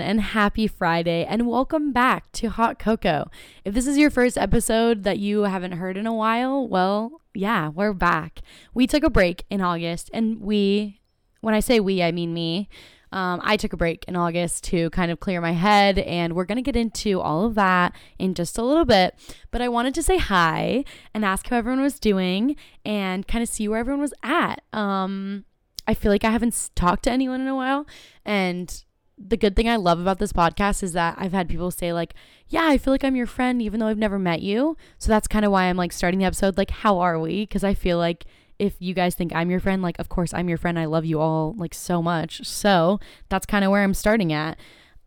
and happy Friday, and welcome back to Hot Koko. If this is your first episode that you haven't heard in a while, well, yeah, we're back. We took a break in August, and we, when I say we, I mean me. Um, I took a break in August to kind of clear my head, and we're going to get into all of that in just a little bit. But I wanted to say hi and ask how everyone was doing and kind of see where everyone was at. Um, I feel like I haven't talked to anyone in a while, and the good thing I love about this podcast is that I've had people say like, "Yeah, I feel like I'm your friend even though I've never met you." So that's kind of why I'm like starting the episode like, "How are we?" because I feel like if you guys think I'm your friend, like of course I'm your friend. I love you all like so much. So, that's kind of where I'm starting at.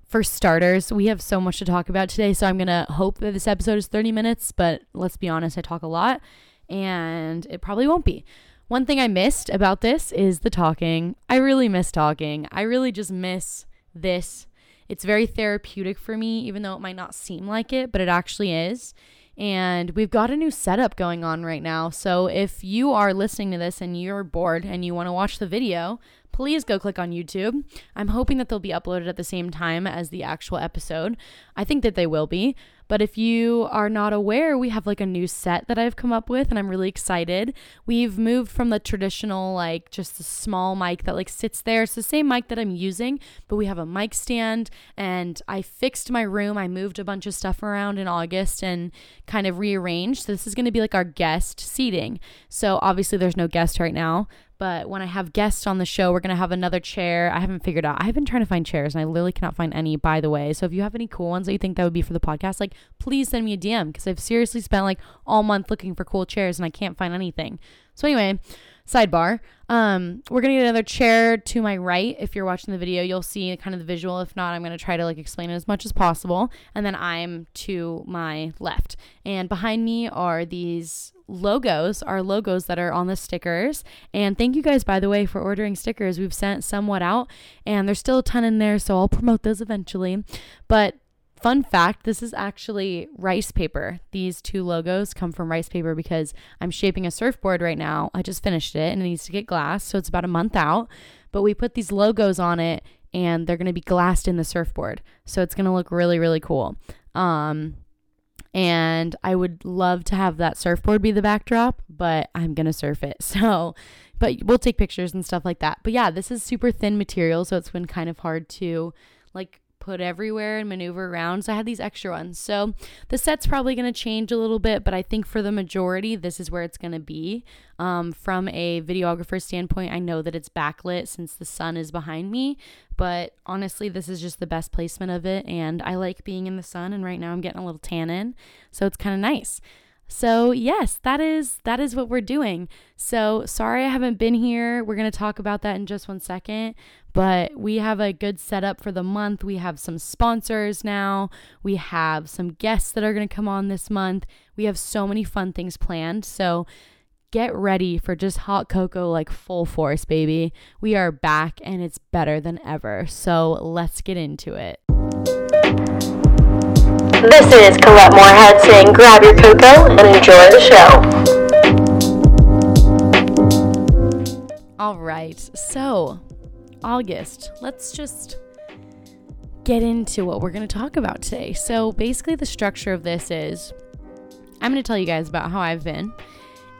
For starters, we have so much to talk about today, so I'm going to hope that this episode is 30 minutes, but let's be honest, I talk a lot and it probably won't be. One thing I missed about this is the talking. I really miss talking. I really just miss this. It's very therapeutic for me, even though it might not seem like it, but it actually is. And we've got a new setup going on right now. So if you are listening to this and you're bored and you want to watch the video, please go click on YouTube. I'm hoping that they'll be uploaded at the same time as the actual episode. I think that they will be. But if you are not aware, we have like a new set that I've come up with and I'm really excited. We've moved from the traditional, like just a small mic that like sits there. It's the same mic that I'm using, but we have a mic stand and I fixed my room. I moved a bunch of stuff around in August and kind of rearranged. So this is going to be like our guest seating. So obviously there's no guest right now, but when I have guests on the show, we're going to have another chair. I haven't figured out. I've been trying to find chairs and I literally cannot find any, by the way. So if you have any cool ones that you think that would be for the podcast, like please send me a DM because I've seriously spent like all month looking for cool chairs and I can't find anything. So anyway, sidebar. Um, we're gonna get another chair to my right. If you're watching the video, you'll see kind of the visual. If not, I'm gonna try to like explain it as much as possible. And then I'm to my left. And behind me are these logos, are logos that are on the stickers. And thank you guys, by the way, for ordering stickers. We've sent somewhat out, and there's still a ton in there, so I'll promote those eventually. But Fun fact this is actually rice paper. These two logos come from rice paper because I'm shaping a surfboard right now. I just finished it and it needs to get glass, so it's about a month out. But we put these logos on it and they're going to be glassed in the surfboard. So it's going to look really, really cool. Um, and I would love to have that surfboard be the backdrop, but I'm going to surf it. So, but we'll take pictures and stuff like that. But yeah, this is super thin material, so it's been kind of hard to like put everywhere and maneuver around. So I had these extra ones. So the set's probably going to change a little bit, but I think for the majority, this is where it's going to be. Um, from a videographer standpoint, I know that it's backlit since the sun is behind me, but honestly, this is just the best placement of it. And I like being in the sun, and right now I'm getting a little tan in. So it's kind of nice. So, yes, that is that is what we're doing. So, sorry I haven't been here. We're going to talk about that in just one second, but we have a good setup for the month. We have some sponsors now. We have some guests that are going to come on this month. We have so many fun things planned. So, get ready for just Hot Koko like full force, baby. We are back and it's better than ever. So, let's get into it. This is Kolette Moorhead saying grab your cocoa and enjoy the show. All right, so August, let's just get into what we're going to talk about today. So, basically, the structure of this is I'm going to tell you guys about how I've been,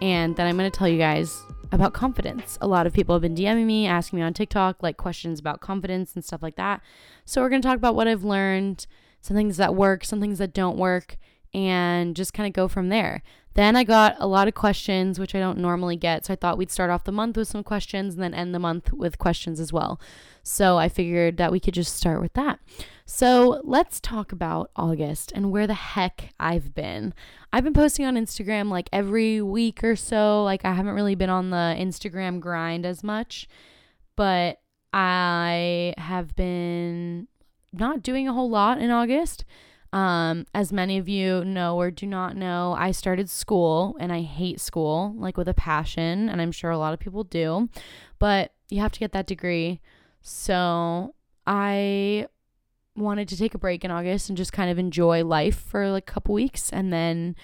and then I'm going to tell you guys about confidence. A lot of people have been DMing me, asking me on TikTok, like questions about confidence and stuff like that. So, we're going to talk about what I've learned some things that work, some things that don't work, and just kind of go from there. Then I got a lot of questions, which I don't normally get. So I thought we'd start off the month with some questions and then end the month with questions as well. So I figured that we could just start with that. So let's talk about August and where the heck I've been. I've been posting on Instagram like every week or so. Like I haven't really been on the Instagram grind as much, but I have been not doing a whole lot in August. Um, as many of you know or do not know, I started school and I hate school like with a passion, and I'm sure a lot of people do, but you have to get that degree. So I wanted to take a break in August and just kind of enjoy life for like a couple weeks and then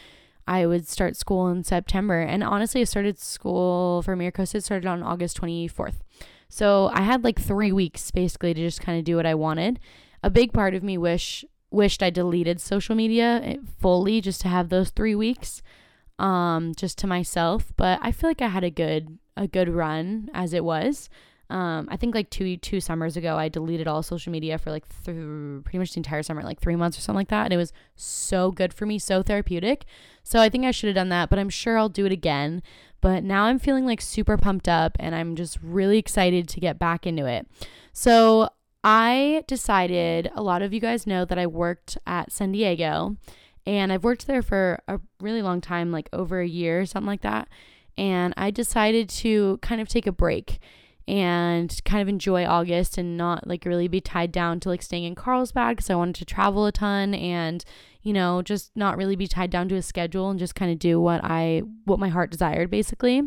I would start school in September. And honestly, I started school for MiraCosta. It started on August 24th. So I had like three weeks basically to just kind of do what I wanted. A big part of me wish wished I deleted social media eh, fully just to have those 3 weeks um just to myself, but I feel like I had a good a good run as it was. Um, I think like two two summers ago, I deleted all social media for like th- pretty much the entire summer, like three months or something like that, and it was so good for me, so therapeutic. So I think I should have done that, but I'm sure I'll do it again. But now I'm feeling like super pumped up, and I'm just really excited to get back into it. So I decided. A lot of you guys know that I worked at San Diego, and I've worked there for a really long time, like over a year, or something like that. And I decided to kind of take a break and kind of enjoy August and not like really be tied down to like staying in Carlsbad because I wanted to travel a ton and you know just not really be tied down to a schedule and just kind of do what I what my heart desired basically.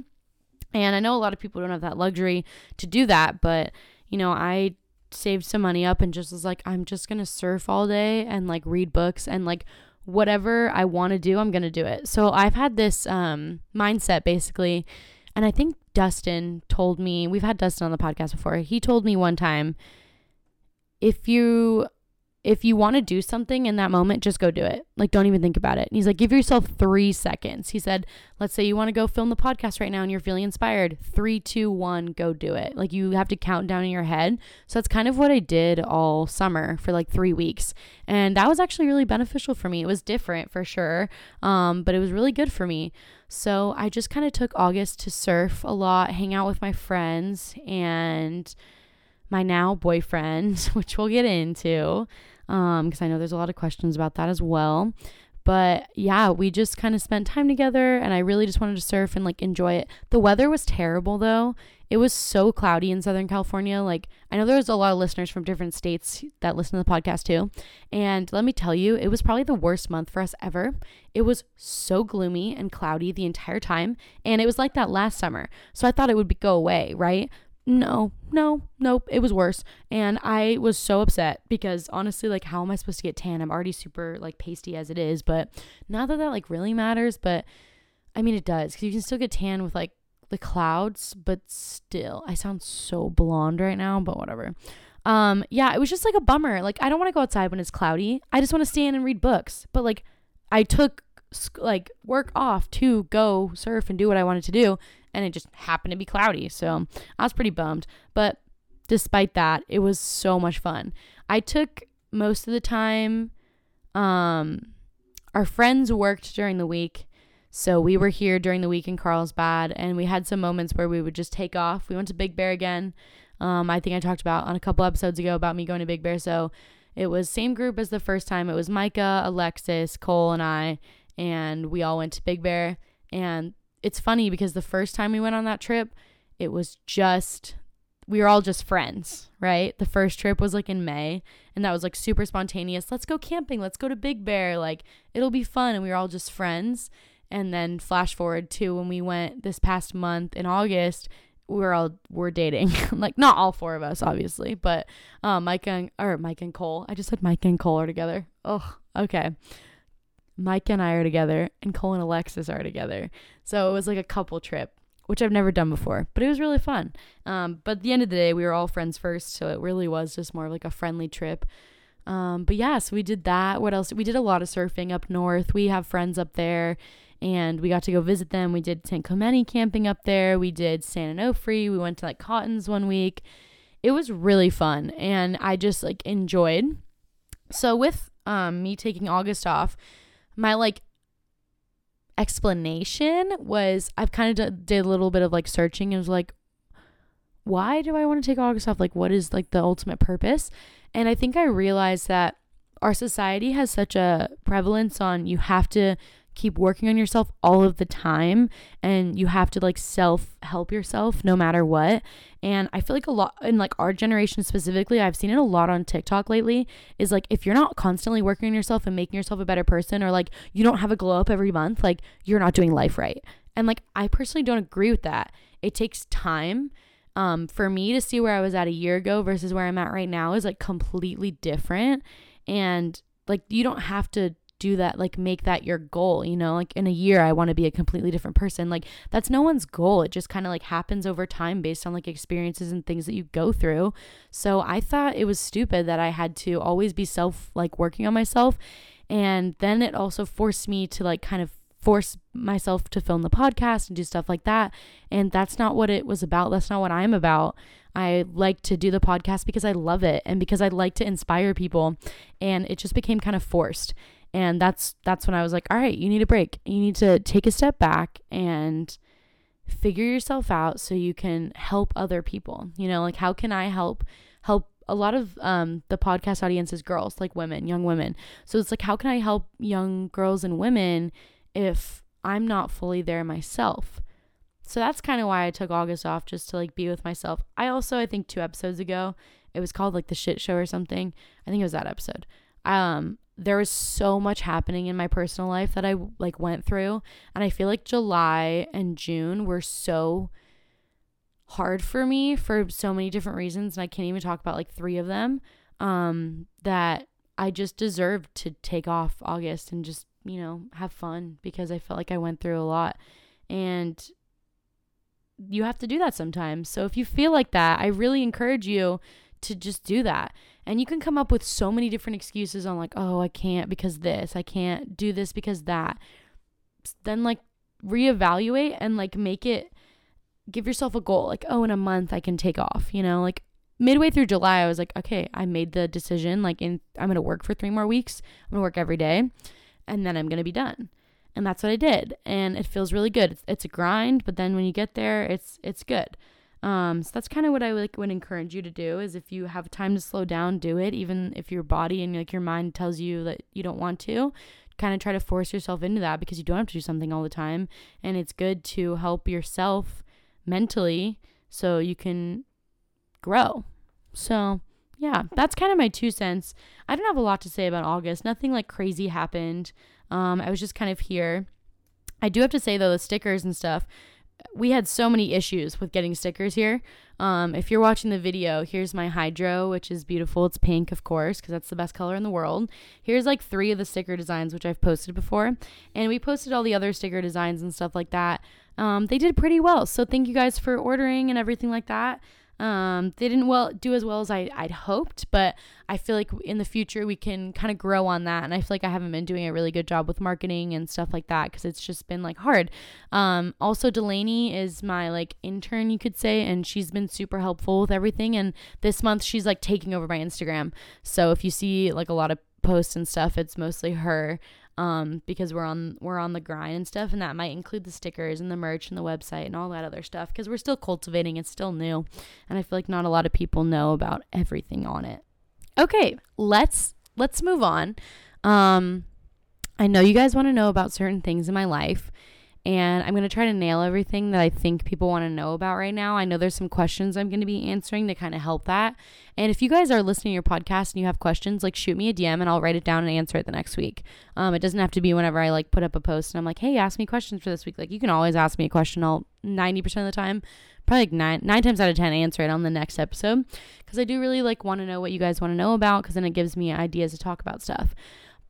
And I know a lot of people don't have that luxury to do that, but you know, I saved some money up and just was like I'm just going to surf all day and like read books and like whatever I want to do, I'm going to do it. So I've had this um mindset basically and I think Dustin told me, we've had Dustin on the podcast before. He told me one time if you if you want to do something in that moment, just go do it. Like, don't even think about it. And he's like, give yourself three seconds. He said, let's say you want to go film the podcast right now and you're feeling inspired. Three, two, one, go do it. Like, you have to count down in your head. So that's kind of what I did all summer for like three weeks. And that was actually really beneficial for me. It was different for sure, um, but it was really good for me. So I just kind of took August to surf a lot, hang out with my friends, and my now boyfriend, which we'll get into um because I know there's a lot of questions about that as well. But yeah, we just kind of spent time together and I really just wanted to surf and like enjoy it. The weather was terrible though. It was so cloudy in Southern California. Like, I know there's a lot of listeners from different states that listen to the podcast too. And let me tell you, it was probably the worst month for us ever. It was so gloomy and cloudy the entire time. And it was like that last summer. So I thought it would be, go away, right? No, no, nope, it was worse. And I was so upset because honestly, like, how am I supposed to get tan? I'm already super like pasty as it is, but not that that like really matters, but I mean, it does because you can still get tan with like the clouds, but still, I sound so blonde right now, but whatever. Um, yeah, it was just like a bummer. Like, I don't want to go outside when it's cloudy. I just want to stand and read books. But like, I took like work off to go surf and do what I wanted to do and it just happened to be cloudy. So I was pretty bummed. But despite that, it was so much fun. I took most of the time. Um, our friends worked during the week. So we were here during the week in Carlsbad, and we had some moments where we would just take off. We went to Big Bear again. Um, I think I talked about on a couple episodes ago about me going to Big Bear. So it was same group as the first time. It was Micah, Alexis, Cole, and I, and we all went to Big Bear. And it's funny because the first time we went on that trip, it was just we were all just friends, right? The first trip was like in May, and that was like super spontaneous. Let's go camping. Let's go to Big Bear. Like it'll be fun, and we were all just friends. And then flash forward to when we went this past month in August, we were all we're dating. like not all four of us, obviously, but um, Mike and or Mike and Cole. I just said Mike and Cole are together. Oh, okay. Mike and I are together, and Cole and Alexis are together. So it was like a couple trip, which I've never done before, but it was really fun. Um, but at the end of the day, we were all friends first, so it really was just more like a friendly trip. Um, but yeah, so we did that. What else? We did a lot of surfing up north. We have friends up there, and we got to go visit them. We did San Clemente camping up there. We did San Onofre. We went to like Cottons one week. It was really fun, and I just like enjoyed. So with um, me taking August off, my like explanation was I've kind of d- did a little bit of like searching and was like, why do I want to take August off? Like, what is like the ultimate purpose? And I think I realized that our society has such a prevalence on you have to keep working on yourself all of the time and you have to like self help yourself no matter what. And i feel like a lot in like our generation specifically i've seen it a lot on tiktok lately is like if you're not constantly working on yourself and making yourself a better person or like you don't have a glow up every month like you're not doing life right. And like i personally don't agree with that. It takes time um for me to see where i was at a year ago versus where i'm at right now is like completely different. And like you don't have to do that, like make that your goal, you know, like in a year, I want to be a completely different person. Like that's no one's goal. It just kind of like happens over time based on like experiences and things that you go through. So I thought it was stupid that I had to always be self like working on myself. And then it also forced me to like kind of force myself to film the podcast and do stuff like that. And that's not what it was about. That's not what I'm about. I like to do the podcast because I love it and because I like to inspire people and it just became kind of forced. And that's that's when I was like, "All right, you need a break. You need to take a step back and figure yourself out so you can help other people. You know, like how can I help help a lot of um, the podcast audience is girls, like women, young women. So it's like, how can I help young girls and women if I'm not fully there myself? So that's kind of why I took August off just to like be with myself. I also I think two episodes ago, it was called like the shit show or something. I think it was that episode. Um there was so much happening in my personal life that I like went through and I feel like July and June were so hard for me for so many different reasons and I can't even talk about like 3 of them um that I just deserved to take off August and just, you know, have fun because I felt like I went through a lot. And you have to do that sometimes. So if you feel like that, I really encourage you to just do that. And you can come up with so many different excuses on like, "Oh, I can't because this. I can't do this because that." Then like reevaluate and like make it give yourself a goal. Like, "Oh, in a month I can take off," you know? Like midway through July, I was like, "Okay, I made the decision like in I'm going to work for 3 more weeks. I'm going to work every day and then I'm going to be done." and that's what I did, and it feels really good. It's, it's a grind, but then when you get there, it's it's good. Um, so that's kind of what I like, would encourage you to do is if you have time to slow down, do it. Even if your body and like your mind tells you that you don't want to, kind of try to force yourself into that because you don't have to do something all the time, and it's good to help yourself mentally so you can grow. So yeah, that's kind of my two cents. I don't have a lot to say about August. Nothing like crazy happened. Um, I was just kind of here. I do have to say though, the stickers and stuff, we had so many issues with getting stickers here. Um, if you're watching the video, here's my hydro, which is beautiful. It's pink, of course, because that's the best color in the world. Here's like three of the sticker designs, which I've posted before. And we posted all the other sticker designs and stuff like that. Um, they did pretty well. So thank you guys for ordering and everything like that. Um, they didn't well do as well as I, I'd hoped, but I feel like in the future we can kind of grow on that. And I feel like I haven't been doing a really good job with marketing and stuff like that because it's just been like hard. Um, also Delaney is my like intern, you could say, and she's been super helpful with everything. And this month she's like taking over my Instagram. So if you see like a lot of posts and stuff, it's mostly her um, because we're on we're on the grind and stuff, and that might include the stickers and the merch and the website and all that other stuff because we're still cultivating. It's still new, and I feel like not a lot of people know about everything on it. Okay, let's let's move on. Um, I know you guys want to know about certain things in my life, and I'm going to try to nail everything that I think people want to know about right now. I know there's some questions I'm going to be answering to kind of help that. And if you guys are listening to your podcast and you have questions, like shoot me a DM and I'll write it down and answer it the next week. Um, it doesn't have to be whenever I like put up a post and I'm like, hey, ask me questions for this week. Like you can always ask me a question. I'll 90% of the time, probably like nine, nine times out of 10 answer it on the next episode. Cause I do really like want to know what you guys want to know about. Cause then it gives me ideas to talk about stuff.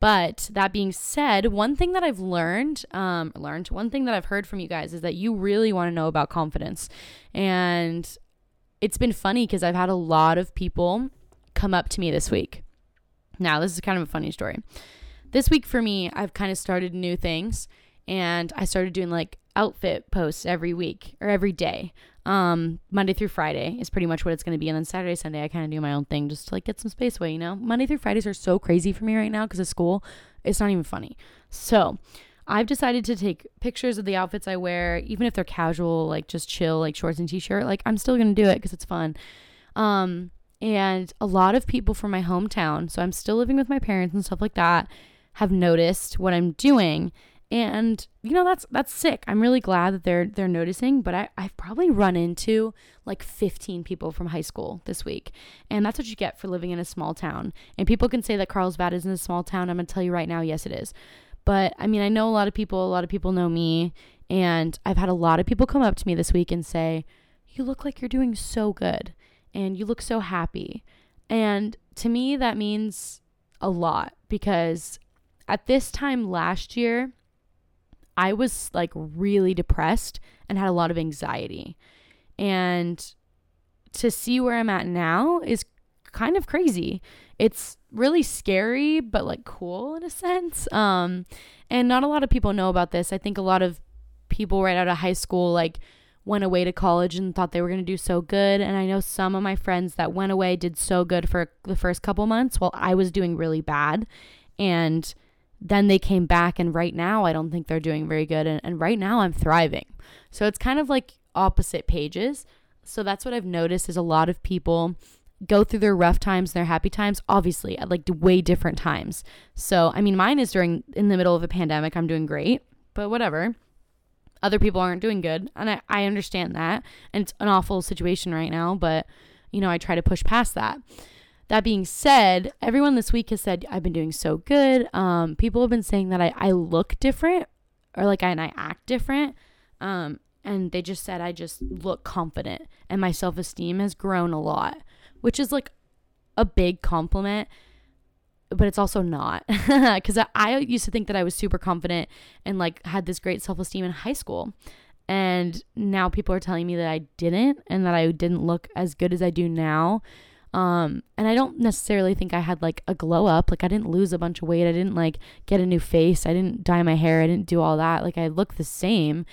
But that being said, one thing that I've learned, um, learned, one thing that I've heard from you guys is that you really want to know about confidence. And it's been funny because I've had a lot of people come up to me this week. Now, this is kind of a funny story. This week for me, I've kind of started new things and I started doing like outfit posts every week or every day um, Monday through Friday is pretty much what it's going to be. And then Saturday, Sunday, I kind of do my own thing just to like get some space away, you know? Monday through Fridays are so crazy for me right now because of school. It's not even funny. So I've decided to take pictures of the outfits I wear, even if they're casual, like just chill, like shorts and t shirt. Like I'm still going to do it because it's fun. Um, and a lot of people from my hometown, so I'm still living with my parents and stuff like that, have noticed what I'm doing and you know that's that's sick. I'm really glad that they're they're noticing but I, i've probably run into like 15 people from high school this week. And that's what you get for living in a small town. And people can say that carlsbad isn't a small town. I'm gonna tell you right now yes it is. But i mean i know a lot of people a lot of people know me. And i've had a lot of people come up to me this week and say you look like you're doing so good. And you look so happy. And to me that means a lot because at this time last year, I was like really depressed and had a lot of anxiety. And to see where I'm at now is kind of crazy. It's really scary, but like cool in a sense. Um, and not a lot of people know about this. I think a lot of people right out of high school, like, went away to college and thought they were going to do so good. And I know some of my friends that went away did so good for the first couple months while I was doing really bad. And then they came back, and right now I don't think they're doing very good. And, and right now I'm thriving. So it's kind of like opposite pages. So that's what I've noticed is a lot of people go through their rough times, their happy times, obviously at like way different times. So, I mean, mine is during in the middle of a pandemic. I'm doing great, but whatever. Other people aren't doing good, and I, I understand that. And it's an awful situation right now, but you know, I try to push past that. That being said, everyone this week has said I've been doing so good. Um, people have been saying that I, I look different or like I, and I act different. Um, and they just said I just look confident and my self esteem has grown a lot which is like a big compliment but it's also not because I, I used to think that i was super confident and like had this great self-esteem in high school and now people are telling me that i didn't and that i didn't look as good as i do now um, and I don't necessarily think I had like a glow up. Like I didn't lose a bunch of weight. I didn't like get a new face. I didn't dye my hair. I didn't do all that. Like I look the same.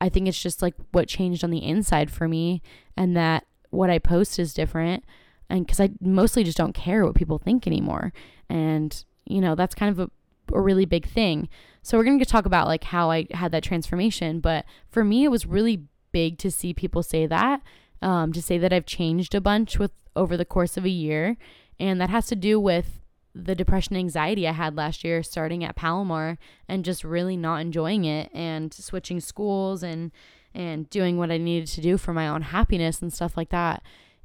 I think it's just like what changed on the inside for me and that what I post is different and because I mostly just don't care what people think anymore. And, you know, that's kind of a, a really big thing. So we're going to talk about like how I had that transformation. But for me, it was really big to see people say that, um, to say that I've changed a bunch with over the course of a year. And that has to do with the depression anxiety I had last year starting at Palomar and just really not enjoying it and switching schools and and doing what I needed to do for my own happiness and stuff like that.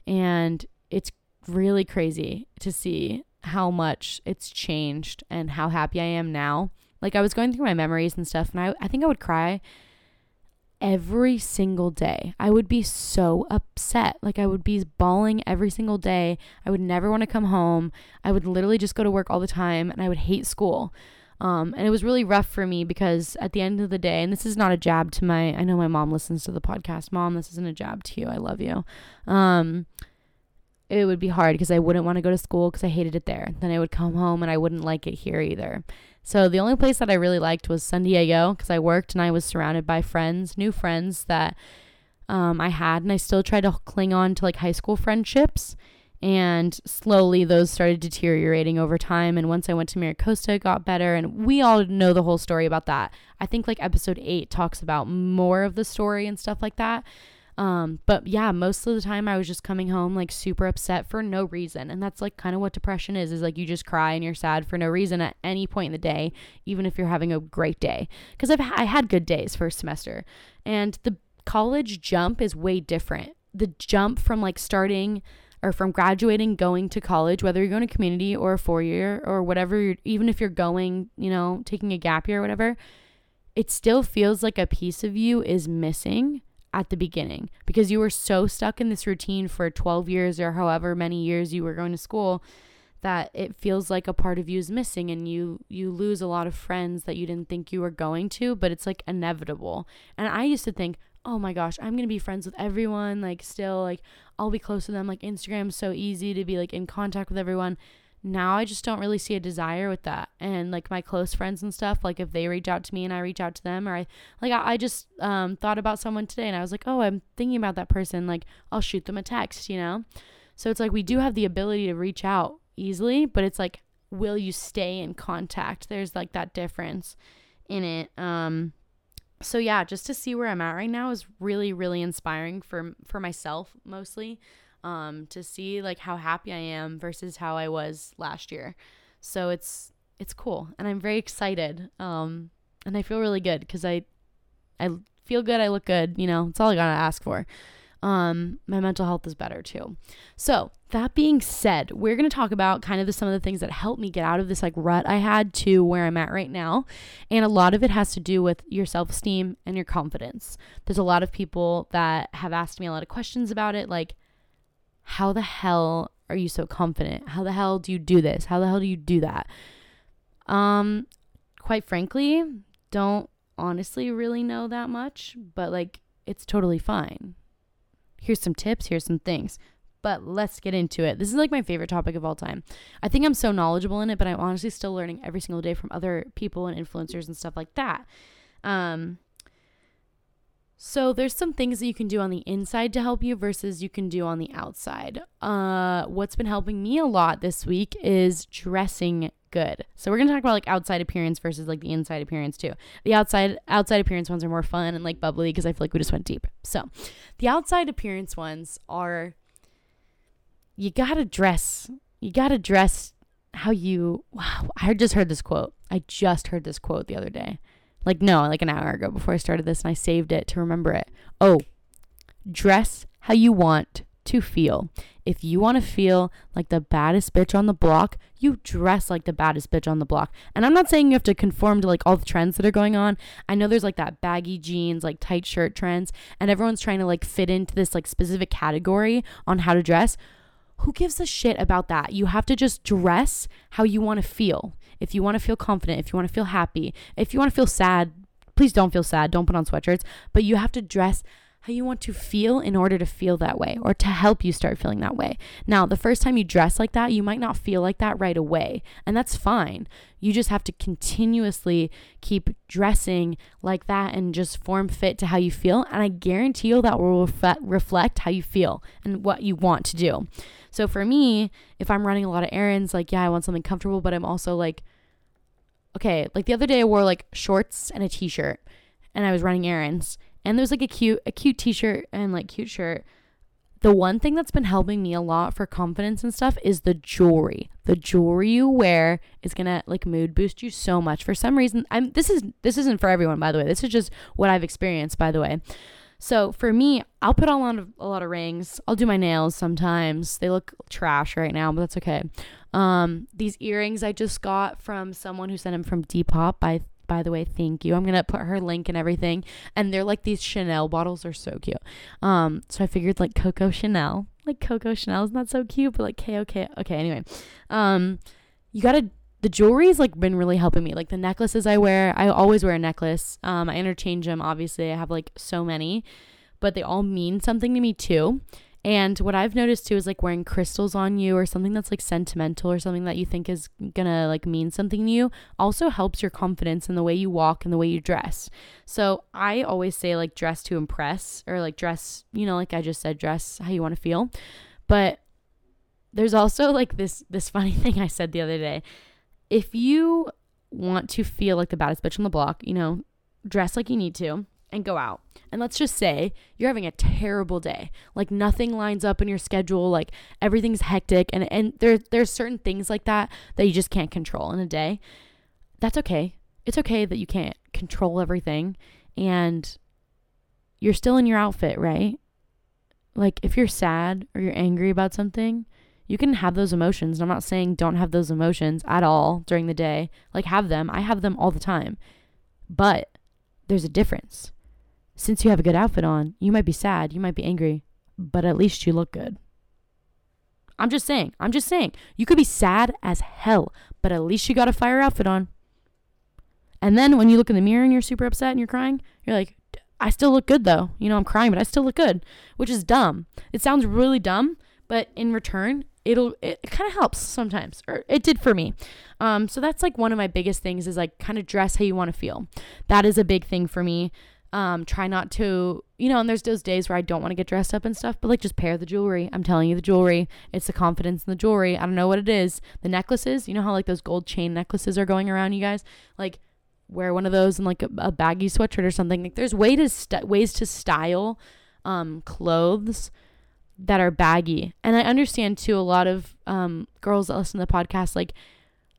And it's really crazy to see how much it's changed and how happy I am now. Like I was going through my memories and stuff and I I think I would cry every single day. I would be so upset. Like I would be bawling every single day. I would never want to come home. I would literally just go to work all the time and I would hate school. Um, and it was really rough for me because at the end of the day, and this is not a jab to my, I know my mom listens to the podcast. Mom, this isn't a jab to you. I love you. Um, it would be hard because I wouldn't want to go to school because I hated it there. Then I would come home and I wouldn't like it here either. So the only place that I really liked was San Diego because I worked and I was surrounded by friends, new friends that um, I had, and I still tried to cling on to like high school friendships. And slowly those started deteriorating over time. And once I went to MiraCosta, it got better. And we all know the whole story about that. I think like episode eight talks about more of the story and stuff like that. Um, but yeah, most of the time I was just coming home like super upset for no reason. And that's like kind of what depression is, is like you just cry and you're sad for no reason at any point in the day, even if you're having a great day. Cause I've, I had good days first semester and the college jump is way different. The jump from like starting or from graduating, going to college, whether you're going to community or a four year or whatever, even if you're going, you know, taking a gap year or whatever, it still feels like a piece of you is missing at the beginning because you were so stuck in this routine for 12 years or however many years you were going to school that it feels like a part of you is missing and you you lose a lot of friends that you didn't think you were going to but it's like inevitable. And i used to think oh my gosh i'm gonna be friends with everyone like still like i'll be close to them. Like instagram's so easy to be like in contact with everyone now I just don't really see a desire with that. And like my close friends and stuff, like if they reach out to me and I reach out to them, or I like I, I just um, thought about someone today and I was like, oh, I'm thinking about that person. Like I'll shoot them a text, you know. So it's like we do have the ability to reach out easily, but it's like, will you stay in contact? There's like that difference in it. Um, so yeah, just to see where I'm at right now is really, really inspiring for for myself mostly um, to see like how happy I am versus how I was last year. So it's it's cool, and I'm very excited. Um, and I feel really good because I I feel good. I look good. You know, it's all I gotta ask for. Um, my mental health is better too. So that being said, we're gonna talk about kind of the, some of the things that helped me get out of this like rut I had to where I'm at right now, and a lot of it has to do with your self esteem and your confidence. There's a lot of people that have asked me a lot of questions about it, like how the hell are you so confident? How the hell do you do this? How the hell do you do that? Um, quite frankly, don't honestly really know that much, but like it's totally fine. Here's some tips, here's some things. But let's get into it. This is like my favorite topic of all time. I think I'm so knowledgeable in it, but I'm honestly still learning every single day from other people and influencers and stuff like that. Um, so there's some things that you can do on the inside to help you versus you can do on the outside. Uh, what's been helping me a lot this week is dressing good. So we're gonna talk about like outside appearance versus like the inside appearance too. The outside outside appearance ones are more fun and like bubbly because I feel like we just went deep. So the outside appearance ones are you gotta dress. You gotta dress how you. Wow, I just heard this quote. I just heard this quote the other day. Like, no, like an hour ago before I started this, and I saved it to remember it. Oh, dress how you want to feel. If you want to feel like the baddest bitch on the block, you dress like the baddest bitch on the block. And I'm not saying you have to conform to like all the trends that are going on. I know there's like that baggy jeans, like tight shirt trends, and everyone's trying to like fit into this like specific category on how to dress. Who gives a shit about that? You have to just dress how you want to feel. If you want to feel confident, if you want to feel happy, if you want to feel sad, please don't feel sad. Don't put on sweatshirts, but you have to dress how you want to feel in order to feel that way or to help you start feeling that way. Now, the first time you dress like that, you might not feel like that right away, and that's fine. You just have to continuously keep dressing like that and just form fit to how you feel, and I guarantee you that will ref- reflect how you feel and what you want to do. So for me, if I'm running a lot of errands, like, yeah, I want something comfortable, but I'm also like, okay, like the other day I wore like shorts and a t shirt and I was running errands and there's like a cute a cute t-shirt and like cute shirt the one thing that's been helping me a lot for confidence and stuff is the jewelry. The jewelry you wear is gonna like mood boost you so much. For some reason, I'm this is this isn't for everyone, by the way. This is just what I've experienced, by the way. So for me, I'll put on a lot of rings. I'll do my nails sometimes. They look trash right now, but that's okay. Um, these earrings I just got from someone who sent them from Depop by by the way, thank you. I'm gonna put her link and everything. And they're like these Chanel bottles are so cute. Um, so I figured like Coco Chanel, like Coco Chanel is not so cute, but like K O K. Okay, anyway, um, you gotta. The jewelry's like been really helping me. Like the necklaces I wear, I always wear a necklace. Um, I interchange them. Obviously, I have like so many, but they all mean something to me too. And what I've noticed too is like wearing crystals on you or something that's like sentimental or something that you think is gonna like mean something to you also helps your confidence in the way you walk and the way you dress. So I always say like dress to impress or like dress, you know, like I just said, dress how you want to feel. But there's also like this this funny thing I said the other day. If you want to feel like the baddest bitch on the block, you know, dress like you need to and go out. And let's just say you're having a terrible day. Like nothing lines up in your schedule, like everything's hectic and and there there's certain things like that that you just can't control in a day. That's okay. It's okay that you can't control everything and you're still in your outfit, right? Like if you're sad or you're angry about something, you can have those emotions. I'm not saying don't have those emotions at all during the day. Like have them. I have them all the time. But there's a difference since you have a good outfit on, you might be sad, you might be angry, but at least you look good. I'm just saying, I'm just saying, you could be sad as hell, but at least you got a fire outfit on. And then when you look in the mirror and you're super upset and you're crying, you're like, I still look good though. You know, I'm crying, but I still look good, which is dumb. It sounds really dumb, but in return, it'll it kind of helps sometimes or it did for me um so that's like one of my biggest things is like kind of dress how you want to feel that is a big thing for me um, try not to, you know, and there's those days where I don't want to get dressed up and stuff, but like just pair the jewelry. I'm telling you, the jewelry, it's the confidence in the jewelry. I don't know what it is. The necklaces, you know how like those gold chain necklaces are going around, you guys? Like, wear one of those in like a, a baggy sweatshirt or something. Like, there's way to st- ways to style um, clothes that are baggy. And I understand too, a lot of um, girls that listen to the podcast, like,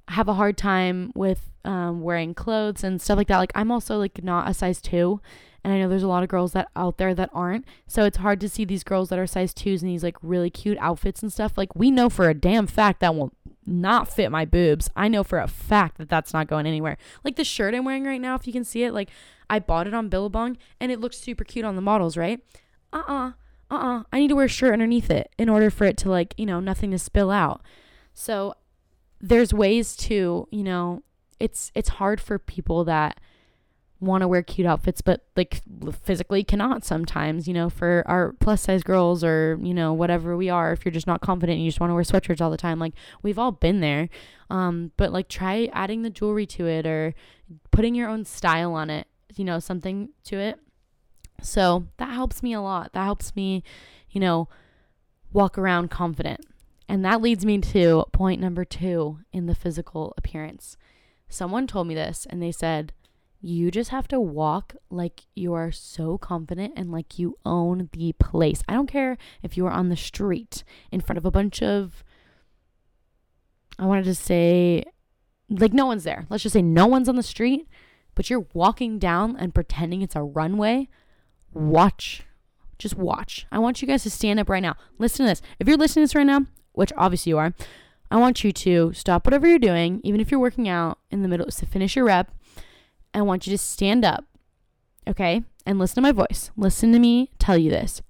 have a hard time with um, wearing clothes and stuff like that. Like I'm also like not a size two, and I know there's a lot of girls that out there that aren't. So it's hard to see these girls that are size twos and these like really cute outfits and stuff. Like we know for a damn fact that will not fit my boobs. I know for a fact that that's not going anywhere. Like the shirt I'm wearing right now, if you can see it, like I bought it on Billabong and it looks super cute on the models, right? Uh uh-uh, uh, uh-uh. I need to wear a shirt underneath it in order for it to like, you know, nothing to spill out. So there's ways to, you know, it's it's hard for people that want to wear cute outfits but like physically cannot sometimes you know for our plus size girls or you know whatever we are if you're just not confident and you just want to wear sweatshirts all the time like we've all been there um but like try adding the jewelry to it or putting your own style on it you know something to it so that helps me a lot that helps me you know walk around confident and that leads me to point number 2 in the physical appearance someone told me this and they said you just have to walk like you are so confident and like you own the place. I don't care if you are on the street in front of a bunch of, I wanted to say, like no one's there. Let's just say no one's on the street, but you're walking down and pretending it's a runway. Watch. Just watch. I want you guys to stand up right now. Listen to this. If you're listening to this right now, which obviously you are, I want you to stop whatever you're doing, even if you're working out in the middle, to finish your rep I want you to stand up, okay? And listen to my voice. Listen to me tell you this.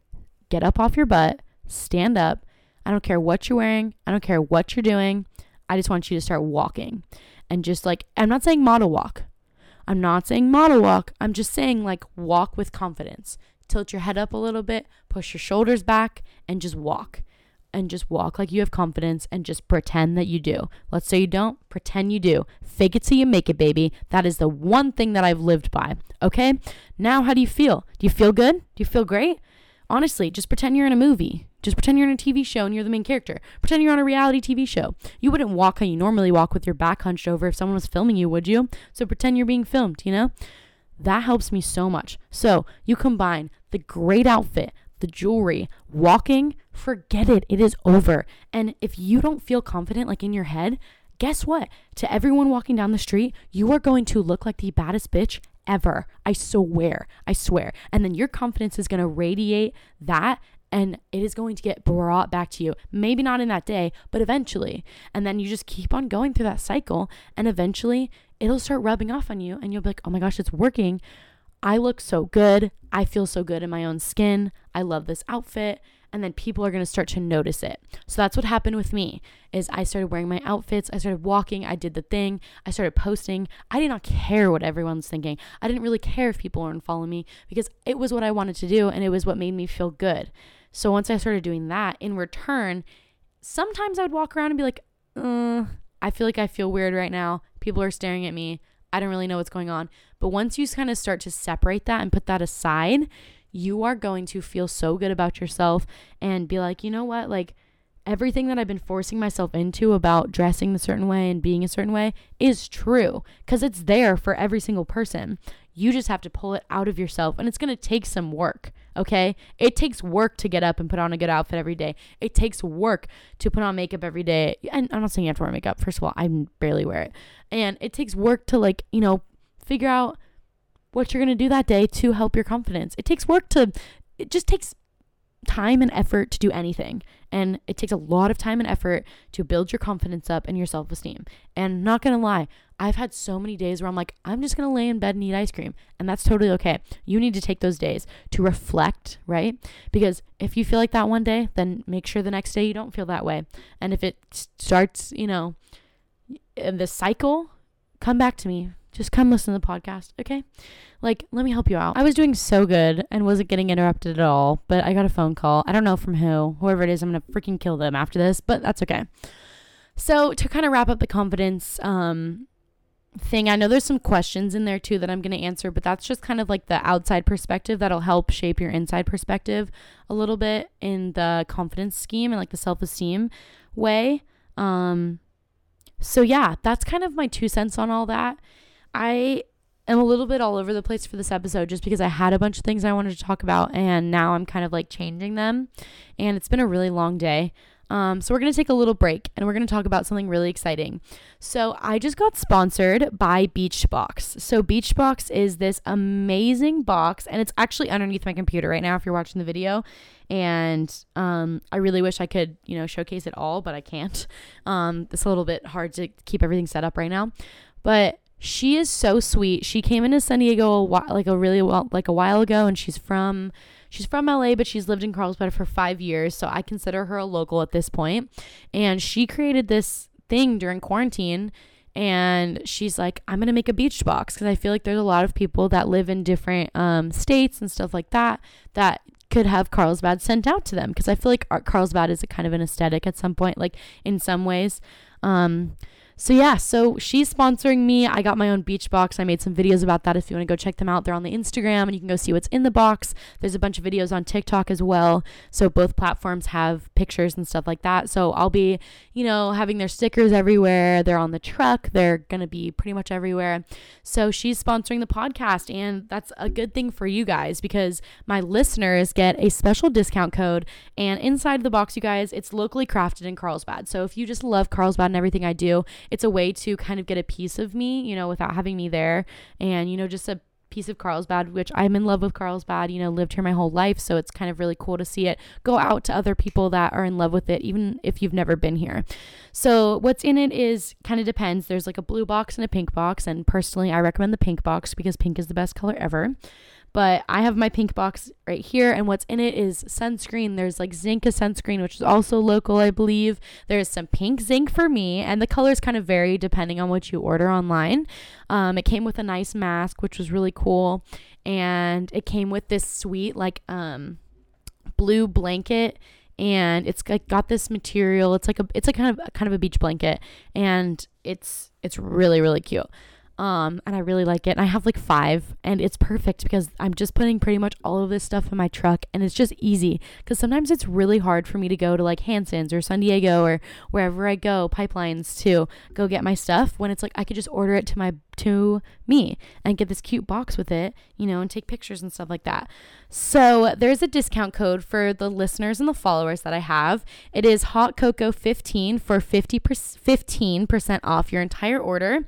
Get up off your butt, stand up. I don't care what you're wearing, I don't care what you're doing. I just want you to start walking. And just like, I'm not saying model walk. I'm not saying model walk. I'm just saying like walk with confidence. Tilt your head up a little bit, push your shoulders back, and just walk and just walk like you have confidence and just pretend that you do. Let's say you don't, pretend you do. Fake it till you make it, baby. That is the one thing that I've lived by. Okay? Now, how do you feel? Do you feel good? Do you feel great? Honestly, just pretend you're in a movie. Just pretend you're in a TV show and you're the main character. Pretend you're on a reality TV show. You wouldn't walk how you normally walk with your back hunched over if someone was filming you, would you? So pretend you're being filmed, you know? That helps me so much. So you combine the great outfit, the jewelry, walking, forget it. It is over. And if you don't feel confident, like in your head, guess what? To everyone walking down the street, you are going to look like the baddest bitch ever. I swear. I swear. And then your confidence is going to radiate that and it is going to get brought back to you. Maybe not in that day, but eventually. And then you just keep on going through that cycle and eventually it'll start rubbing off on you and you'll be like, "Oh my gosh, it's working." I look so good. I feel so good in my own skin. I love this outfit and then people are going to start to notice it. So that's what happened with me is I started wearing my outfits, I started walking, I did the thing, I started posting. I did not care what everyone's thinking. I didn't really care if people weren't following me because it was what I wanted to do and it was what made me feel good. So once I started doing that, in return, sometimes I would walk around and be like, uh, I feel like I feel weird right now. People are staring at me. I don't really know what's going on. But once you kind of start to separate that and put that aside, you are going to feel so good about yourself and be like, you know what? Like, everything that I've been forcing myself into about dressing a certain way and being a certain way is true because it's there for every single person. You just have to pull it out of yourself and it's going to take some work, okay? It takes work to get up and put on a good outfit every day. It takes work to put on makeup every day. And I'm not saying you have to wear makeup. First of all, I barely wear it. And it takes work to like, you know, figure out what you're going to do that day to help your confidence. It takes work to, it just takes time and effort to do anything. And it takes a lot of time and effort to build your confidence up and your self esteem. And not gonna lie, I've had so many days where I'm like, I'm just gonna lay in bed and eat ice cream. And that's totally okay. You need to take those days to reflect, right? Because if you feel like that one day, then make sure the next day you don't feel that way. And if it starts, you know, in the cycle, come back to me just come listen to the podcast, okay? Like, let me help you out. I was doing so good and wasn't getting interrupted at all, but I got a phone call. I don't know from who. Whoever it is, I'm going to freaking kill them after this, but that's okay. So, to kind of wrap up the confidence um, thing, I know there's some questions in there too that I'm going to answer, but that's just kind of like the outside perspective that'll help shape your inside perspective a little bit in the confidence scheme and like the self esteem way. Um, so, yeah, that's kind of my two cents on all that. I am a little bit all over the place for this episode just because I had a bunch of things I wanted to talk about and now I'm kind of like changing them. And it's been a really long day. Um, so we're going to take a little break and we're going to talk about something really exciting. So I just got sponsored by Beachbox. So Beachbox is this amazing box and it's actually underneath my computer right now if you're watching the video. And um, I really wish I could, you know, showcase it all, but I can't. Um, it's a little bit hard to keep everything set up right now. But she is so sweet. She came into San Diego a while, like a really well, like a while ago, and she's from she's from LA, but she's lived in Carlsbad for five years, so I consider her a local at this point. And she created this thing during quarantine and she's like, I'm gonna make a beach box because I feel like there's a lot of people that live in different um, states and stuff like that that could have Carlsbad sent out to them because I feel like Carlsbad is a kind of an aesthetic at some point, like in some ways. Um, so yeah, so she's sponsoring me. I got my own beach box. I made some videos about that if you want to go check them out. They're on the Instagram and you can go see what's in the box. There's a bunch of videos on TikTok as well. So both platforms have pictures and stuff like that. So I'll be, you know, having their stickers everywhere. They're on the truck. They're going to be pretty much everywhere. So she's sponsoring the podcast and that's a good thing for you guys because my listeners get a special discount code and inside the box you guys, it's locally crafted in Carlsbad. So if you just love Carlsbad and everything I do, it's a way to kind of get a piece of me, you know, without having me there. And, you know, just a piece of Carlsbad, which I'm in love with Carlsbad, you know, lived here my whole life. So it's kind of really cool to see it go out to other people that are in love with it, even if you've never been here. So what's in it is kind of depends. There's like a blue box and a pink box. And personally, I recommend the pink box because pink is the best color ever. But I have my pink box right here, and what's in it is sunscreen. There's like Zinc sunscreen, which is also local, I believe. There's some pink zinc for me, and the colors kind of vary depending on what you order online. Um, it came with a nice mask, which was really cool, and it came with this sweet like um, blue blanket and it's like got this material it's like a it's like kind of kind of a beach blanket and it's it's really really cute um, and I really like it. And I have like five, and it's perfect because I'm just putting pretty much all of this stuff in my truck, and it's just easy. Because sometimes it's really hard for me to go to like Hansen's or San Diego or wherever I go, pipelines to go get my stuff. When it's like I could just order it to my to me and get this cute box with it, you know, and take pictures and stuff like that. So there's a discount code for the listeners and the followers that I have. It is Hot Koko 15 for 50 15% off your entire order.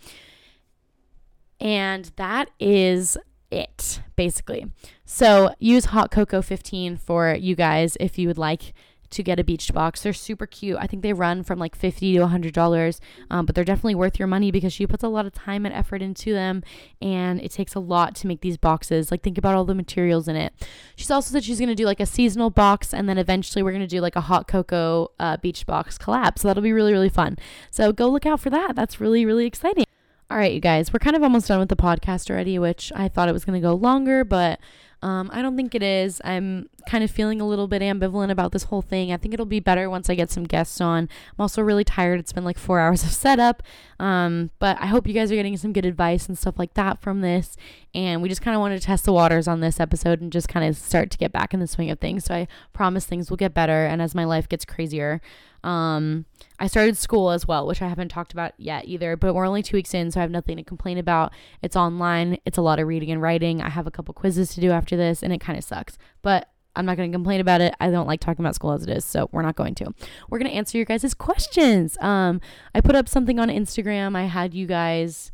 And that is it, basically. So use Hot Koko 15 for you guys if you would like to get a beach box. They're super cute. I think they run from like 50 to $100, um, but they're definitely worth your money because she puts a lot of time and effort into them and it takes a lot to make these boxes. Like, think about all the materials in it. She's also said she's going to do like a seasonal box and then eventually we're going to do like a Hot Koko uh, beach box collab. So that'll be really, really fun. So go look out for that. That's really, really exciting. All right, you guys, we're kind of almost done with the podcast already, which I thought it was going to go longer, but um, I don't think it is. I'm kind of feeling a little bit ambivalent about this whole thing. I think it'll be better once I get some guests on. I'm also really tired. It's been like four hours of setup. Um, but I hope you guys are getting some good advice and stuff like that from this. And we just kind of wanted to test the waters on this episode and just kind of start to get back in the swing of things. So I promise things will get better. And as my life gets crazier, um, I started school as well, which I haven't talked about yet either, but we're only two weeks in, so I have nothing to complain about. It's online, it's a lot of reading and writing. I have a couple quizzes to do after this, and it kind of sucks. But I'm not going to complain about it. I don't like talking about school as it is, so we're not going to. We're going to answer your guys' questions. Um, I put up something on Instagram. I had you guys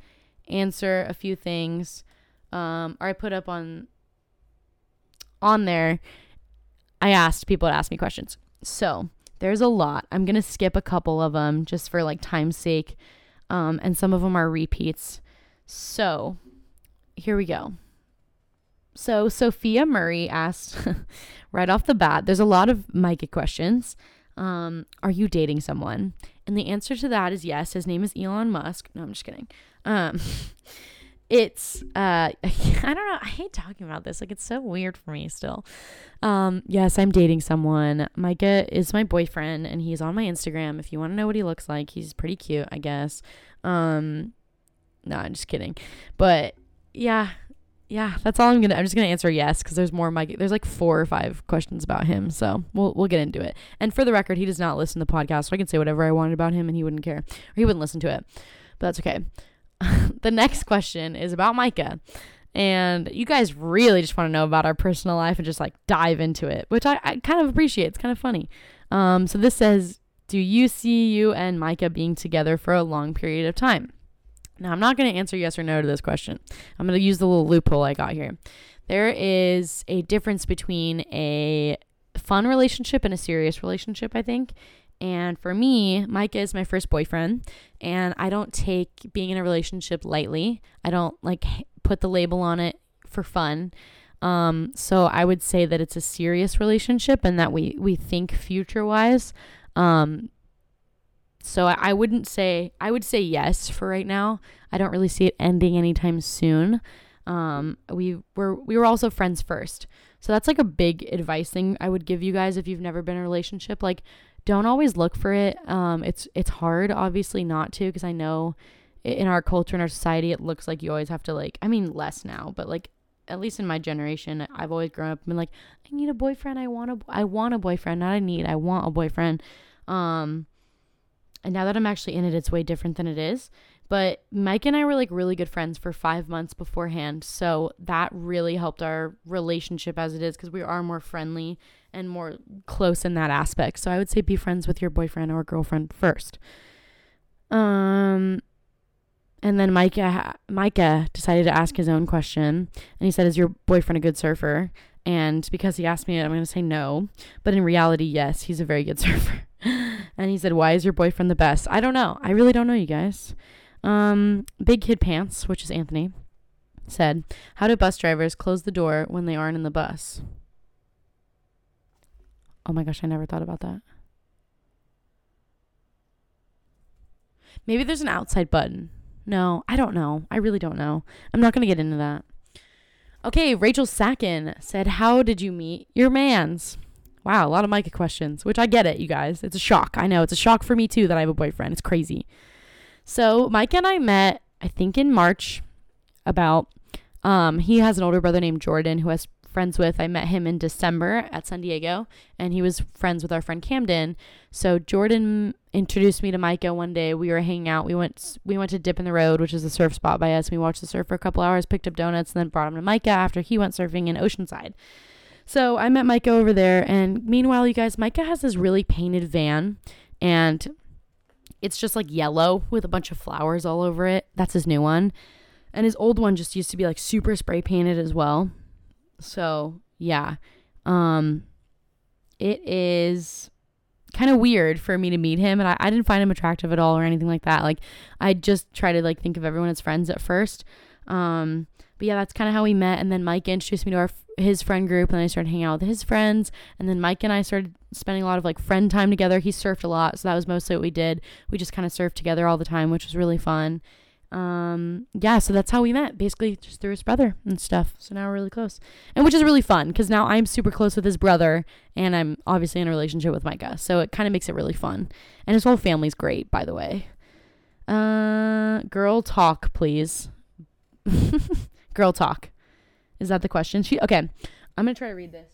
answer a few things, um, or I put up on on there. I asked people to ask me questions. So there's a lot. I'm going to skip a couple of them just for like time's sake. Um, and some of them are repeats. So here we go. So Sophia Murray asked right off the bat, there's a lot of Micah questions. Um, are you dating someone? And the answer to that is yes. His name is Elon Musk. No, I'm just kidding. Um, it's uh I don't know, I hate talking about this. Like it's so weird for me still. Um yes, I'm dating someone. Micah is my boyfriend and he's on my Instagram. If you want to know what he looks like, he's pretty cute, I guess. Um no, I'm just kidding. But yeah, yeah, that's all I'm gonna. I'm just gonna answer yes because there's more. Mike, there's like four or five questions about him, so we'll we'll get into it. And for the record, he does not listen to the podcast, so I can say whatever I wanted about him, and he wouldn't care, or he wouldn't listen to it. But that's okay. the next question is about Micah. And you guys really just want to know about our personal life and just like dive into it, which I, I kind of appreciate. It's kind of funny. Um, so this says, Do you see you and Micah being together for a long period of time? Now, I'm not going to answer yes or no to this question. I'm going to use the little loophole I got here. There is a difference between a fun relationship and a serious relationship, I think. And for me, Micah is my first boyfriend, and I don't take being in a relationship lightly. I don't like put the label on it for fun. Um, so I would say that it's a serious relationship and that we we think future wise. Um, so I, I wouldn't say I would say yes for right now. I don't really see it ending anytime soon. Um, we were we were also friends first, so that's like a big advice thing I would give you guys if you've never been in a relationship. Like, don't always look for it. Um, it's it's hard, obviously, not to because I know in our culture in our society it looks like you always have to like. I mean, less now, but like at least in my generation, I've always grown up and been like, I need a boyfriend. I want a I want a boyfriend. Not I need. I want a boyfriend. Um, and now that I'm actually in it, it's way different than it is. But Mike and I were like really good friends for five months beforehand. So that really helped our relationship as it is because we are more friendly and more close in that aspect. So I would say be friends with your boyfriend or girlfriend first. Um, and then Micah, Micah decided to ask his own question. And he said, Is your boyfriend a good surfer? And because he asked me, I'm going to say no. But in reality, yes, he's a very good surfer. and he said, Why is your boyfriend the best? I don't know. I really don't know, you guys. Um, Big Kid Pants, which is Anthony, said, How do bus drivers close the door when they aren't in the bus? Oh my gosh, I never thought about that. Maybe there's an outside button. No, I don't know. I really don't know. I'm not going to get into that. Okay, Rachel Sacken said, How did you meet your mans? Wow, a lot of Micah questions, which I get it, you guys. It's a shock. I know it's a shock for me too that I have a boyfriend. It's crazy. So Mike and I met, I think, in March. About, um, he has an older brother named Jordan who has friends with. I met him in December at San Diego, and he was friends with our friend Camden. So Jordan introduced me to Micah one day. We were hanging out. We went we went to Dip in the Road, which is a surf spot by us. We watched the surf for a couple hours, picked up donuts, and then brought him to Micah after he went surfing in Oceanside. So I met Micah over there, and meanwhile, you guys, Micah has this really painted van, and it's just like yellow with a bunch of flowers all over it. That's his new one. And his old one just used to be like super spray painted as well. So, yeah. Um it is kind of weird for me to meet him and I, I didn't find him attractive at all or anything like that. Like I just try to like think of everyone as friends at first. Um but yeah, that's kind of how we met and then Mike introduced me to our his friend group and I started hanging out with his friends and then Mike and I started spending a lot of like friend time together. He surfed a lot, so that was mostly what we did. We just kind of surfed together all the time, which was really fun um yeah so that's how we met. Basically just through his brother and stuff. So now we're really close. And which is really fun because now i'm super close with his brother and i'm obviously in a relationship with micah. So it kind of makes it really fun. And his whole family's great by the way. Uh girl talk please. Girl talk. Is that the question? She okay. I'm gonna try to read this.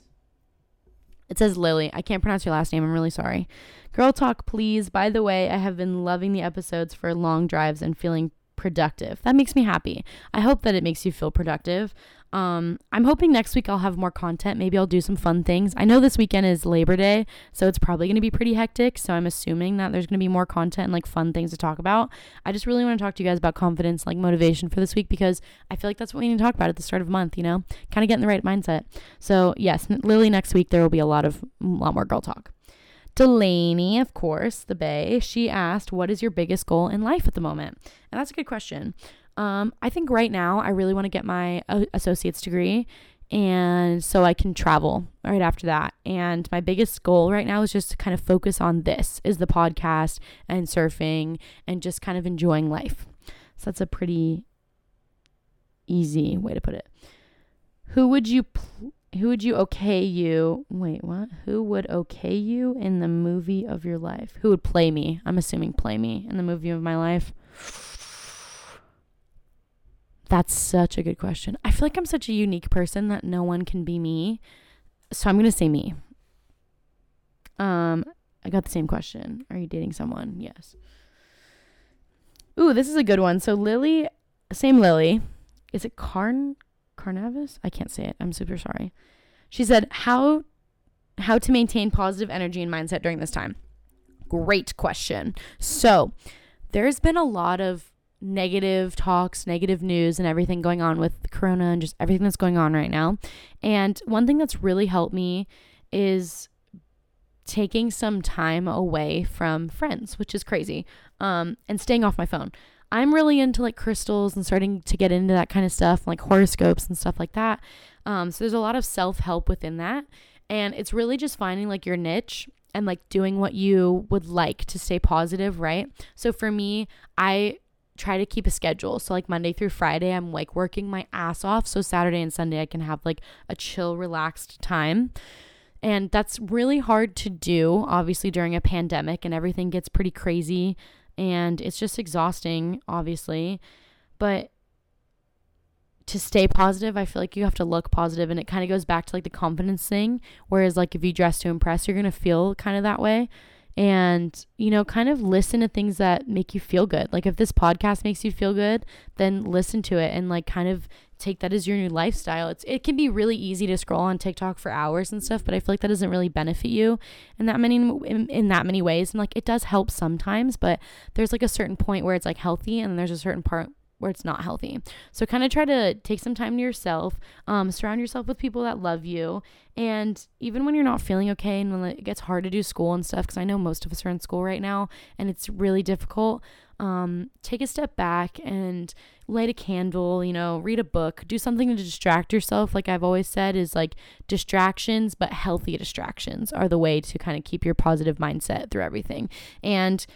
It says Lily. I can't pronounce your last name. I'm really sorry. Girl talk, please. By the way, I have been loving the episodes for long drives and feeling productive. That makes me happy. I hope that it makes you feel productive. Um, I'm hoping next week I'll have more content. Maybe I'll do some fun things. I know this weekend is Labor Day, so it's probably going to be pretty hectic. So I'm assuming that there's going to be more content and like fun things to talk about. I just really want to talk to you guys about confidence, like motivation for this week, because I feel like that's what we need to talk about at the start of the month, you know, kind of getting the right mindset. So, yes, Lily, next week there will be a lot of, a lot more girl talk. Delaney, of course, the Bay, she asked, What is your biggest goal in life at the moment? And that's a good question. Um, I think right now I really want to get my uh, associate's degree and so I can travel right after that. And my biggest goal right now is just to kind of focus on this is the podcast and surfing and just kind of enjoying life. So that's a pretty easy way to put it. Who would you pl- who would you okay you? Wait, what? Who would okay you in the movie of your life? Who would play me? I'm assuming play me in the movie of my life. That's such a good question. I feel like I'm such a unique person that no one can be me. So I'm going to say me. Um, I got the same question. Are you dating someone? Yes. Ooh, this is a good one. So Lily, same Lily. Is it Carn Carnavis? I can't say it. I'm super sorry. She said, "How how to maintain positive energy and mindset during this time?" Great question. So, there's been a lot of negative talks, negative news and everything going on with corona and just everything that's going on right now. And one thing that's really helped me is taking some time away from friends, which is crazy. Um and staying off my phone. I'm really into like crystals and starting to get into that kind of stuff, like horoscopes and stuff like that. Um, so there's a lot of self help within that. And it's really just finding like your niche and like doing what you would like to stay positive, right? So for me, I try to keep a schedule. So like Monday through Friday, I'm like working my ass off. So Saturday and Sunday, I can have like a chill, relaxed time. And that's really hard to do, obviously, during a pandemic and everything gets pretty crazy and it's just exhausting, obviously. But to stay positive, I feel like you have to look positive and it kind of goes back to like the confidence thing. Whereas, like, if you dress to impress, you're going to feel kind of that way and you know kind of listen to things that make you feel good like if this podcast makes you feel good then listen to it and like kind of take that as your new lifestyle. It's it can be really easy to scroll on tiktok for hours and stuff but i feel like that doesn't really benefit you in that many in, in that many ways. And like it does help sometimes but there's like a certain point where it's like healthy and there's a certain part where it's not healthy. So kind of try to take some time to yourself, um, surround yourself with people that love you. And even when you're not feeling okay and when it gets hard to do school and stuff, because I know most of us are in school right now and it's really difficult, um, take a step back and light a candle, you know, read a book, do something to distract yourself. Like I've always said, is like distractions, but healthy distractions are the way to kind of keep your positive mindset through everything. And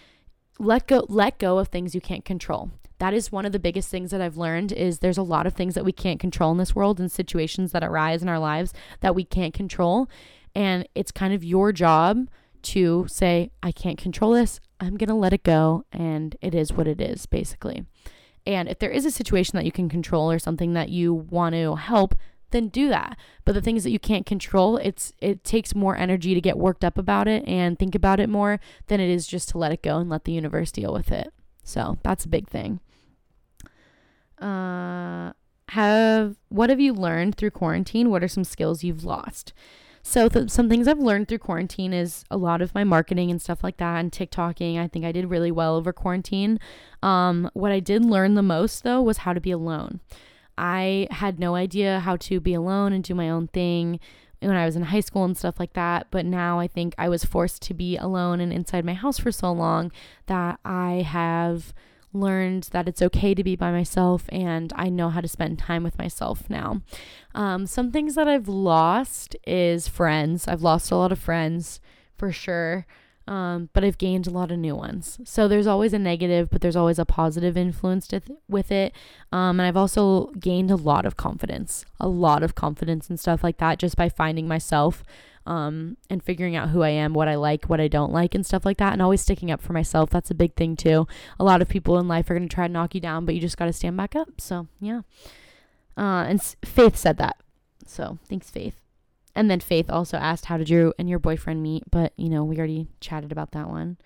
let go let go of things you can't control that is one of the biggest things that I've learned is there's a lot of things that we can't control in this world and situations that arise in our lives that we can't control and it's kind of your job to say I can't control this. I'm going to let it go and it is what it is basically. And if there is a situation that you can control or something that you want to help, then do that. But the things that you can't control, it's it takes more energy to get worked up about it and think about it more than it is just to let it go and let the universe deal with it. So, that's a big thing. Uh, have what have you learned through quarantine? What are some skills you've lost? So th- some things I've learned through quarantine is a lot of my marketing and stuff like that and TikToking. I think I did really well over quarantine. Um, what I did learn the most though was how to be alone. I had no idea how to be alone and do my own thing when I was in high school and stuff like that. But now I think I was forced to be alone and inside my house for so long that I have learned that it's okay to be by myself and I know how to spend time with myself now. Um, some things that I've lost is friends. I've lost a lot of friends for sure. Um, but I've gained a lot of new ones. So there's always a negative, but there's always a positive influence th- with it. Um, and I've also gained a lot of confidence, a lot of confidence and stuff like that just by finding myself um, and figuring out who I am, what I like, what I don't like, and stuff like that, and always sticking up for myself. That's a big thing too. A lot of people in life are going to try to knock you down, but you just got to stand back up. So, yeah. Uh, and Faith said that. So, thanks, Faith. And then Faith also asked, How did you and your boyfriend meet? But, you know, we already chatted about that one.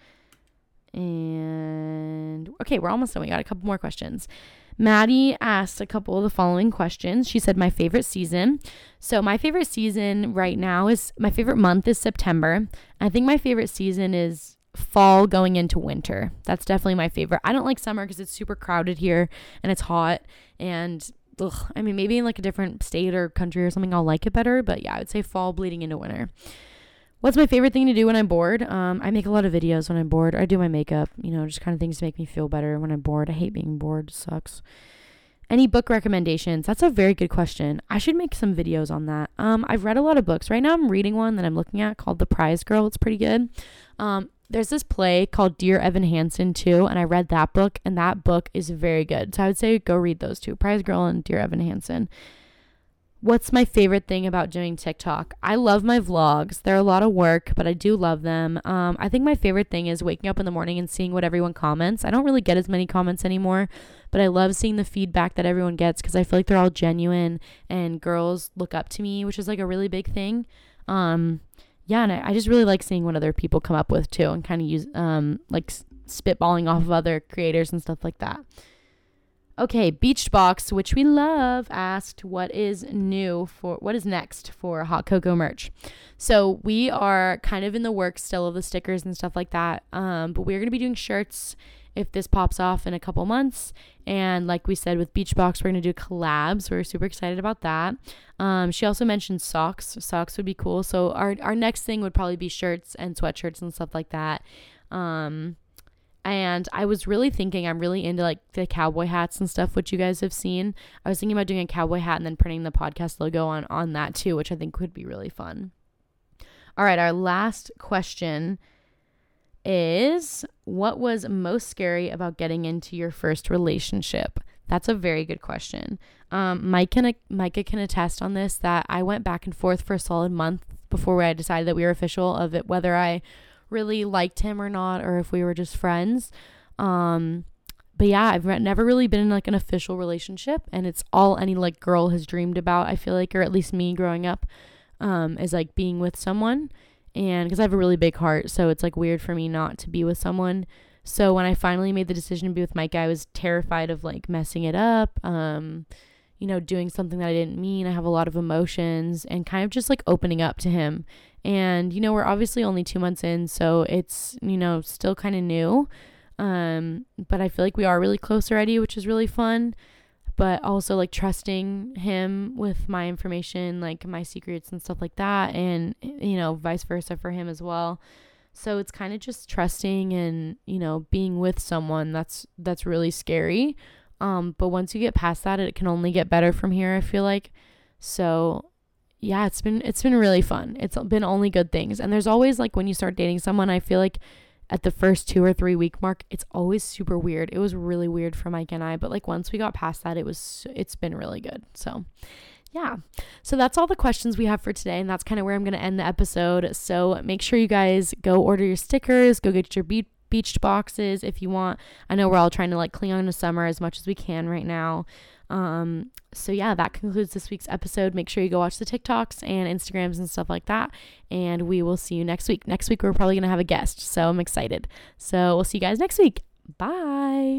And okay, we're almost done. We got a couple more questions. Maddie asked a couple of the following questions. She said, My favorite season. So, my favorite season right now is my favorite month is September. I think my favorite season is fall going into winter. That's definitely my favorite. I don't like summer because it's super crowded here and it's hot. And ugh, I mean, maybe in like a different state or country or something, I'll like it better. But yeah, I would say fall bleeding into winter. What's my favorite thing to do when I'm bored? Um, I make a lot of videos when I'm bored. I do my makeup, you know, just kind of things to make me feel better when I'm bored. I hate being bored, sucks. Any book recommendations? That's a very good question. I should make some videos on that. Um, I've read a lot of books. Right now, I'm reading one that I'm looking at called The Prize Girl. It's pretty good. Um, there's this play called Dear Evan Hansen too, and I read that book, and that book is very good. So I would say go read those two, Prize Girl and Dear Evan Hansen. What's my favorite thing about doing TikTok? I love my vlogs. They're a lot of work, but I do love them. Um, I think my favorite thing is waking up in the morning and seeing what everyone comments. I don't really get as many comments anymore, but I love seeing the feedback that everyone gets because I feel like they're all genuine and girls look up to me, which is like a really big thing. Um, yeah, and I, I just really like seeing what other people come up with too and kind of use um, like spitballing off of other creators and stuff like that. Okay, Beachbox, which we love, asked what is new for what is next for Hot Koko merch. So we are kind of in the works still of the stickers and stuff like that. Um, but we're gonna be doing shirts if this pops off in a couple months. And like we said with Beachbox, we're gonna do collabs. We're super excited about that. Um, she also mentioned socks. Socks would be cool. So our our next thing would probably be shirts and sweatshirts and stuff like that. Um, and I was really thinking, I'm really into like the cowboy hats and stuff, which you guys have seen. I was thinking about doing a cowboy hat and then printing the podcast logo on on that too, which I think would be really fun. All right, our last question is what was most scary about getting into your first relationship? That's a very good question. Um, Mike can, Micah can attest on this that I went back and forth for a solid month before I decided that we were official of it, whether I really liked him or not, or if we were just friends. Um, but yeah, I've never really been in like an official relationship, and it's all any like girl has dreamed about. I feel like, or at least me growing up, um, is like being with someone, and because I have a really big heart, so it's like weird for me not to be with someone. So when I finally made the decision to be with Mike, I was terrified of like messing it up, um, you know, doing something that I didn't mean. I have a lot of emotions and kind of just like opening up to him. And you know, we're obviously only two months in, so it's you know still kind of new. Um, but I feel like we are really close already, which is really fun. But also like trusting him with my information, like my secrets and stuff like that, and you know, vice versa for him as well. So it's kind of just trusting and, you know, being with someone that's that's really scary. Um, but once you get past that, it can only get better from here, I feel like. So yeah, it's been it's been really fun. It's been only good things. And there's always like when you start dating someone, I feel like at the first two or three week mark, it's always super weird. It was really weird for Mike and I, but like once we got past that, it was it's been really good. So, yeah. So that's all the questions we have for today, and that's kind of where I'm going to end the episode. So make sure you guys go order your stickers, go get your beat beached boxes if you want. I know we're all trying to like cling on to summer as much as we can right now. Um, so yeah, that concludes this week's episode. Make sure you go watch the TikToks and Instagrams and stuff like that. And we will see you next week. Next week, we're probably going to have a guest. So I'm excited. So we'll see you guys next week. Bye.